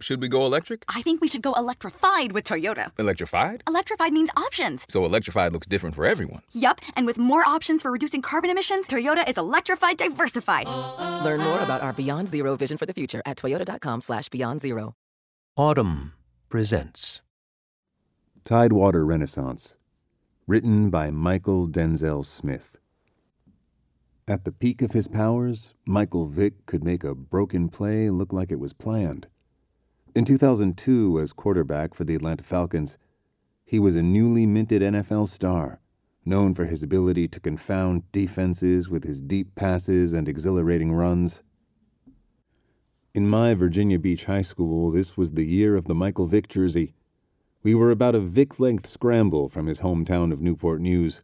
Should we go electric? I think we should go electrified with Toyota. Electrified? Electrified means options. So electrified looks different for everyone. Yup, and with more options for reducing carbon emissions, Toyota is electrified diversified. Learn more about our Beyond Zero vision for the future at toyota.com slash beyond zero. Audm presents Tidewater Renaissance, written by Mychal Denzel Smith. At the peak of his powers, Michael Vick could make a broken play look like it was planned. In 2002, as quarterback for the Atlanta Falcons, he was a newly minted NFL star, known for his ability to confound defenses with his deep passes and exhilarating runs. In my Virginia Beach high school, this was the year of the Michael Vick jersey. We were about a Vick length scramble from his hometown of Newport News.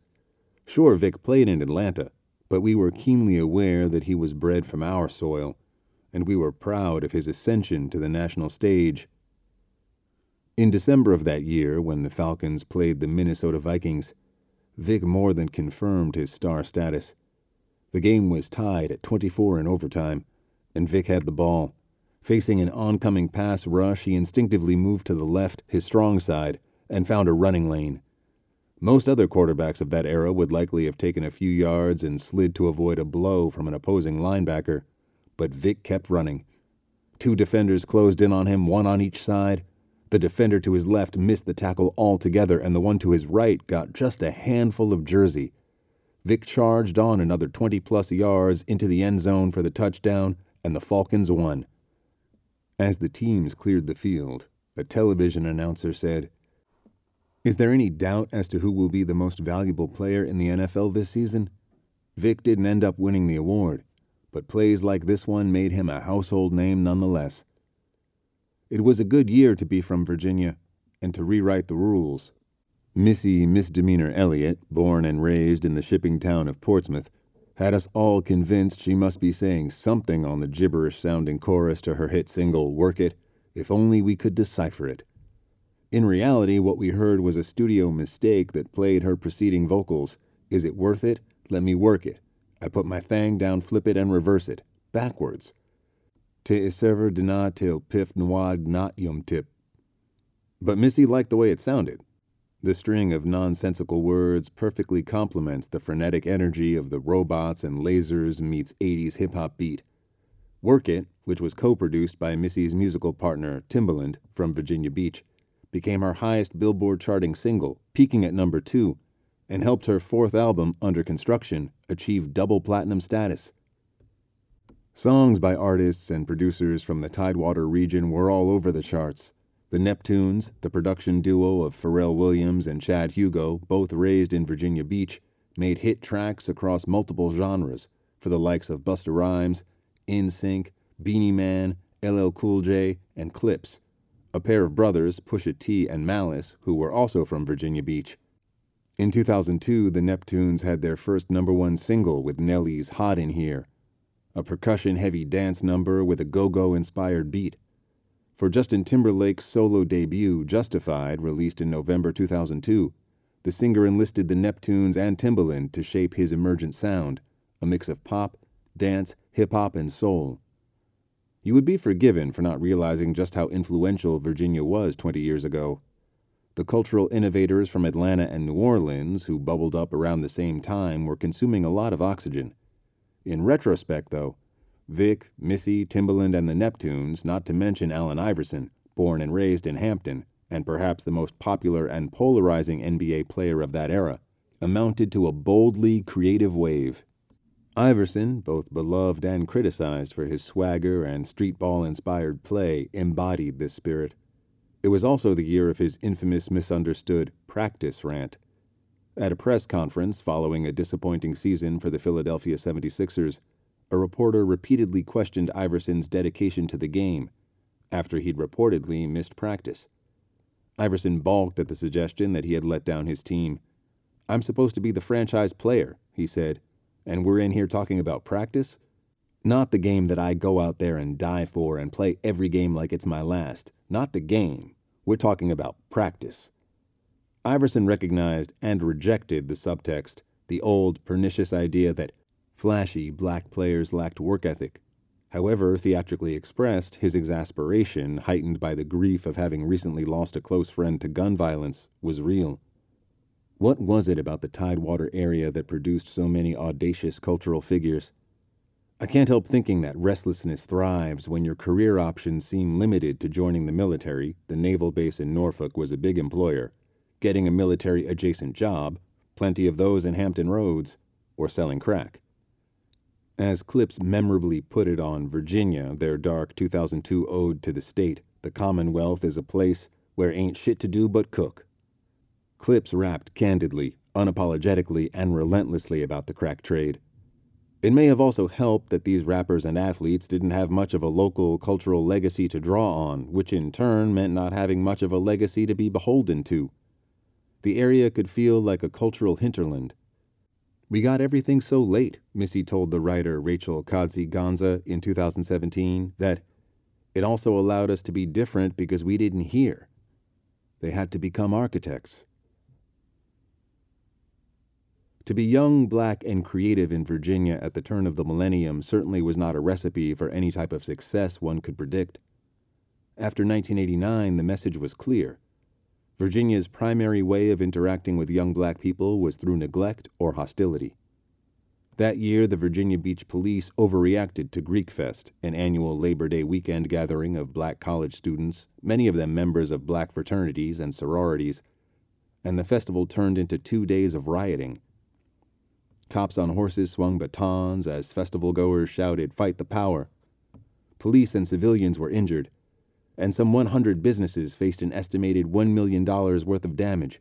Sure, Vick played in Atlanta, but we were keenly aware that he was bred from our soil and we were proud of his ascension to the national stage. In December of that year, when the Falcons played the Minnesota Vikings, Vick more than confirmed his star status. The game was tied at 24 in overtime, and Vick had the ball. Facing an oncoming pass rush, he instinctively moved to the left, his strong side, and found a running lane. Most other quarterbacks of that era would likely have taken a few yards and slid to avoid a blow from an opposing linebacker but Vick kept running. Two defenders closed in on him, one on each side. The defender to his left missed the tackle altogether, and the one to his right got just a handful of jersey. Vick charged on another 20 plus yards into the end zone for the touchdown, and the Falcons won. As the teams cleared the field, a television announcer said, Is there any doubt as to who will be the most valuable player in the NFL this season? Vick didn't end up winning the award but plays like this one made him a household name nonetheless. It was a good year to be from Virginia and to rewrite the rules. Missy Misdemeanor Elliott, born and raised in the shipping town of Portsmouth, had us all convinced she must be saying something on the gibberish sounding chorus to her hit single Work It, if only we could decipher it. In reality, what we heard was a studio mistake that played her preceding vocals Is it worth it? Let me work it. I put my thang down, flip it, and reverse it, backwards. Te server dina til pif nwad not yum tip. But Missy liked the way it sounded. The string of nonsensical words perfectly complements the frenetic energy of the robots and lasers meets 80s hip hop beat. Work It, which was co produced by Missy's musical partner Timbaland from Virginia Beach, became her highest Billboard charting single, peaking at number two and helped her fourth album, Under Construction, achieve double platinum status. Songs by artists and producers from the Tidewater region were all over the charts. The Neptunes, the production duo of Pharrell Williams and Chad Hugo, both raised in Virginia Beach, made hit tracks across multiple genres for the likes of Busta Rhymes, NSYNC, Beenie Man, LL Cool J, and Clipse. a pair of brothers, Pusha T and Malice, who were also from Virginia Beach. In 2002, the Neptunes had their first number one single with Nelly's Hot in Here, a percussion heavy dance number with a go go inspired beat. For Justin Timberlake's solo debut, Justified, released in November 2002, the singer enlisted the Neptunes and Timbaland to shape his emergent sound, a mix of pop, dance, hip hop, and soul. You would be forgiven for not realizing just how influential Virginia was 20 years ago. The cultural innovators from Atlanta and New Orleans, who bubbled up around the same time, were consuming a lot of oxygen. In retrospect, though, Vick, Missy, Timbaland, and the Neptunes, not to mention Allen Iverson, born and raised in Hampton, and perhaps the most popular and polarizing NBA player of that era, amounted to a boldly creative wave. Iverson, both beloved and criticized for his swagger and streetball inspired play, embodied this spirit. It was also the year of his infamous misunderstood practice rant. At a press conference following a disappointing season for the Philadelphia 76ers, a reporter repeatedly questioned Iverson's dedication to the game after he'd reportedly missed practice. Iverson balked at the suggestion that he had let down his team. I'm supposed to be the franchise player, he said, and we're in here talking about practice? Not the game that I go out there and die for and play every game like it's my last. Not the game. We're talking about practice. Iverson recognized and rejected the subtext, the old pernicious idea that flashy black players lacked work ethic, However theatrically expressed, his exasperation, heightened by the grief of having recently lost a close friend to gun violence, was real. What was it about the Tidewater area that produced so many audacious cultural figures? I can't help thinking that restlessness thrives when your career options seem limited to joining the military. The naval base in Norfolk was a big employer. Getting a military adjacent job, plenty of those in Hampton Roads, or selling crack. As Clipse memorably put it on Virginia, their dark 2002 ode to the state, the Commonwealth is a place where ain't shit to do but cook. Clipse rapped candidly, unapologetically, and relentlessly about the crack trade. It may have also helped that these rappers and athletes didn't have much of a local cultural legacy to draw on, which in turn meant not having much of a legacy to be beholden to. The area could feel like a cultural hinterland. We got everything so late, Missy told the writer Rachel Kaadzi Ghansah in 2017, that it also allowed us to be different because we didn't hear. They had to become architects. To be young, black, and creative in Virginia at the turn of the millennium certainly was not a recipe for any type of success one could predict. After 1989, the message was clear. Virginia's primary way of interacting with young black people was through neglect or hostility. That year, the Virginia Beach Police overreacted to Greek Fest, an annual Labor Day weekend gathering of black college students, many of them members of black fraternities and sororities, and the festival turned into two days of rioting. Cops on horses swung batons as festival goers shouted, Fight the power. Police and civilians were injured, and some 100 businesses faced an estimated $1 million worth of damage.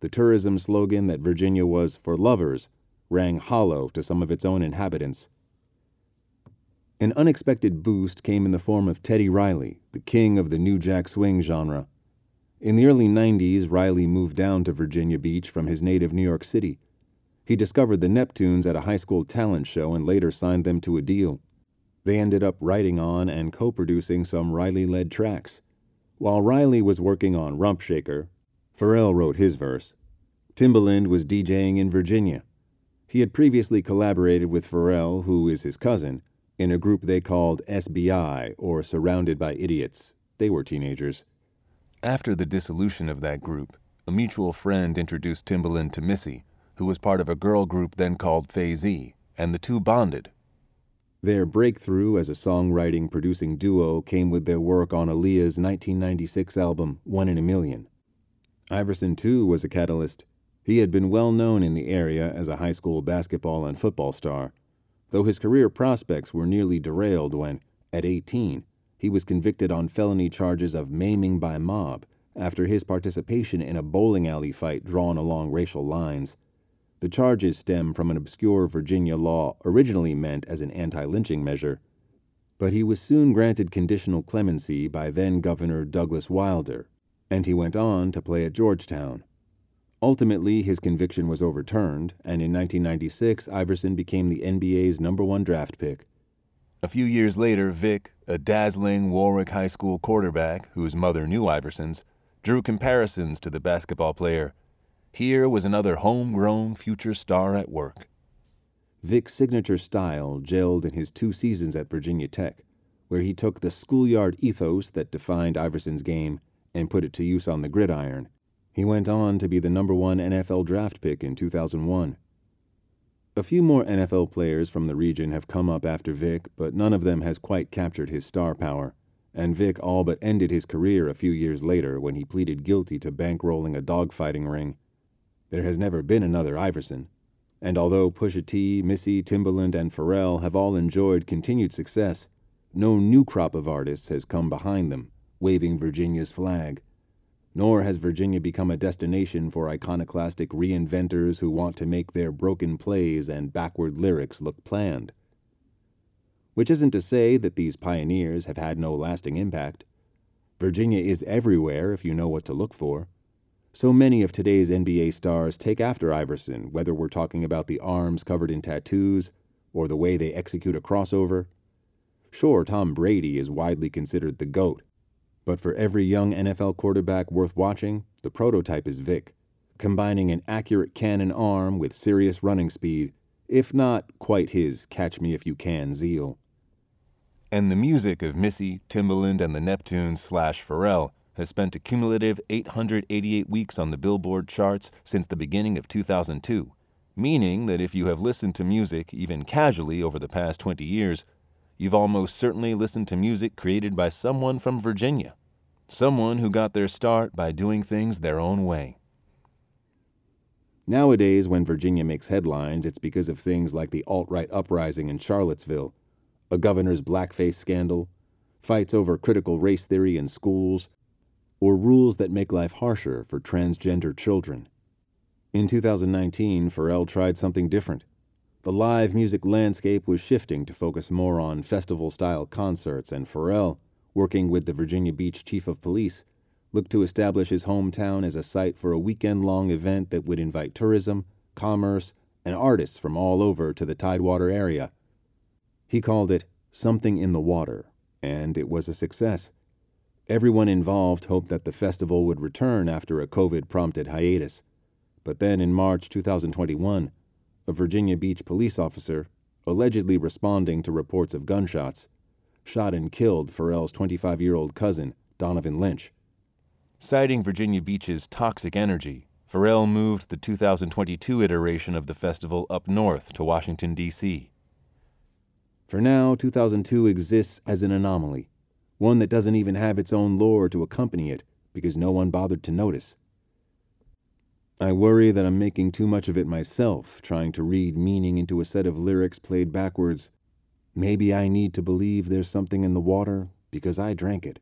The tourism slogan that Virginia was for lovers rang hollow to some of its own inhabitants. An unexpected boost came in the form of Teddy Riley, the king of the New Jack Swing genre. In the early 90s, Riley moved down to Virginia Beach from his native New York City. He discovered the Neptunes at a high school talent show and later signed them to a deal. They ended up writing on and co producing some Riley led tracks. While Riley was working on Rump Shaker, Pharrell wrote his verse. Timbaland was DJing in Virginia. He had previously collaborated with Pharrell, who is his cousin, in a group they called SBI, or Surrounded by Idiots. They were teenagers. After the dissolution of that group, a mutual friend introduced Timbaland to Missy, who was part of a girl group then called Fayze, and the two bonded. Their breakthrough as a songwriting producing duo came with their work on Aaliyah's 1996 album, One in a Million. Iverson, too, was a catalyst. He had been well known in the area as a high school basketball and football star, though his career prospects were nearly derailed when, at 18, he was convicted on felony charges of maiming by mob after his participation in a bowling alley fight drawn along racial lines. The charges stem from an obscure Virginia law originally meant as an anti lynching measure, but he was soon granted conditional clemency by then Governor Douglas Wilder, and he went on to play at Georgetown. Ultimately, his conviction was overturned, and in 1996, Iverson became the NBA's number one draft pick. A few years later, Vick, a dazzling Warwick High School quarterback whose mother knew Iverson's, drew comparisons to the basketball player here was another homegrown future star at work. Vick's signature style gelled in his two seasons at Virginia Tech, where he took the schoolyard ethos that defined Iverson's game and put it to use on the gridiron. He went on to be the number one NFL draft pick in 2001. A few more NFL players from the region have come up after Vick, but none of them has quite captured his star power. And Vick all but ended his career a few years later when he pleaded guilty to bankrolling a dogfighting ring there has never been another Iverson. And although Pusha T, Missy, Timbaland, and Pharrell have all enjoyed continued success, no new crop of artists has come behind them, waving Virginia's flag. Nor has Virginia become a destination for iconoclastic reinventors who want to make their broken plays and backward lyrics look planned. Which isn't to say that these pioneers have had no lasting impact. Virginia is everywhere if you know what to look for. So many of today's NBA stars take after Iverson, whether we're talking about the arms covered in tattoos or the way they execute a crossover. Sure, Tom Brady is widely considered the GOAT, but for every young NFL quarterback worth watching, the prototype is Vick, combining an accurate cannon arm with serious running speed, if not quite his catch me if you can zeal. And the music of Missy, Timbaland, and the Neptunes slash Pharrell has spent a cumulative 888 weeks on the Billboard charts since the beginning of 2002, meaning that if you have listened to music even casually over the past 20 years, you've almost certainly listened to music created by someone from Virginia, someone who got their start by doing things their own way. Nowadays, when Virginia makes headlines, it's because of things like the alt right uprising in Charlottesville, a governor's blackface scandal, fights over critical race theory in schools, or rules that make life harsher for transgender children. In 2019, Pharrell tried something different. The live music landscape was shifting to focus more on festival style concerts, and Pharrell, working with the Virginia Beach Chief of Police, looked to establish his hometown as a site for a weekend long event that would invite tourism, commerce, and artists from all over to the Tidewater area. He called it Something in the Water, and it was a success. Everyone involved hoped that the festival would return after a COVID prompted hiatus. But then in March 2021, a Virginia Beach police officer, allegedly responding to reports of gunshots, shot and killed Pharrell's 25 year old cousin, Donovan Lynch. Citing Virginia Beach's toxic energy, Pharrell moved the 2022 iteration of the festival up north to Washington, D.C. For now, 2002 exists as an anomaly, one that doesn't even have its own lore to accompany it because no one bothered to notice. I worry that I'm making too much of it myself, trying to read meaning into a set of lyrics played backwards. Maybe I need to believe there's something in the water because I drank it.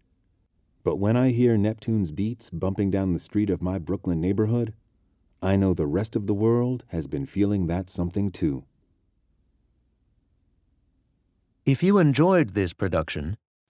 But when I hear Neptune's beats bumping down the street of my Brooklyn neighborhood, I know the rest of the world has been feeling that something too. If you enjoyed this production,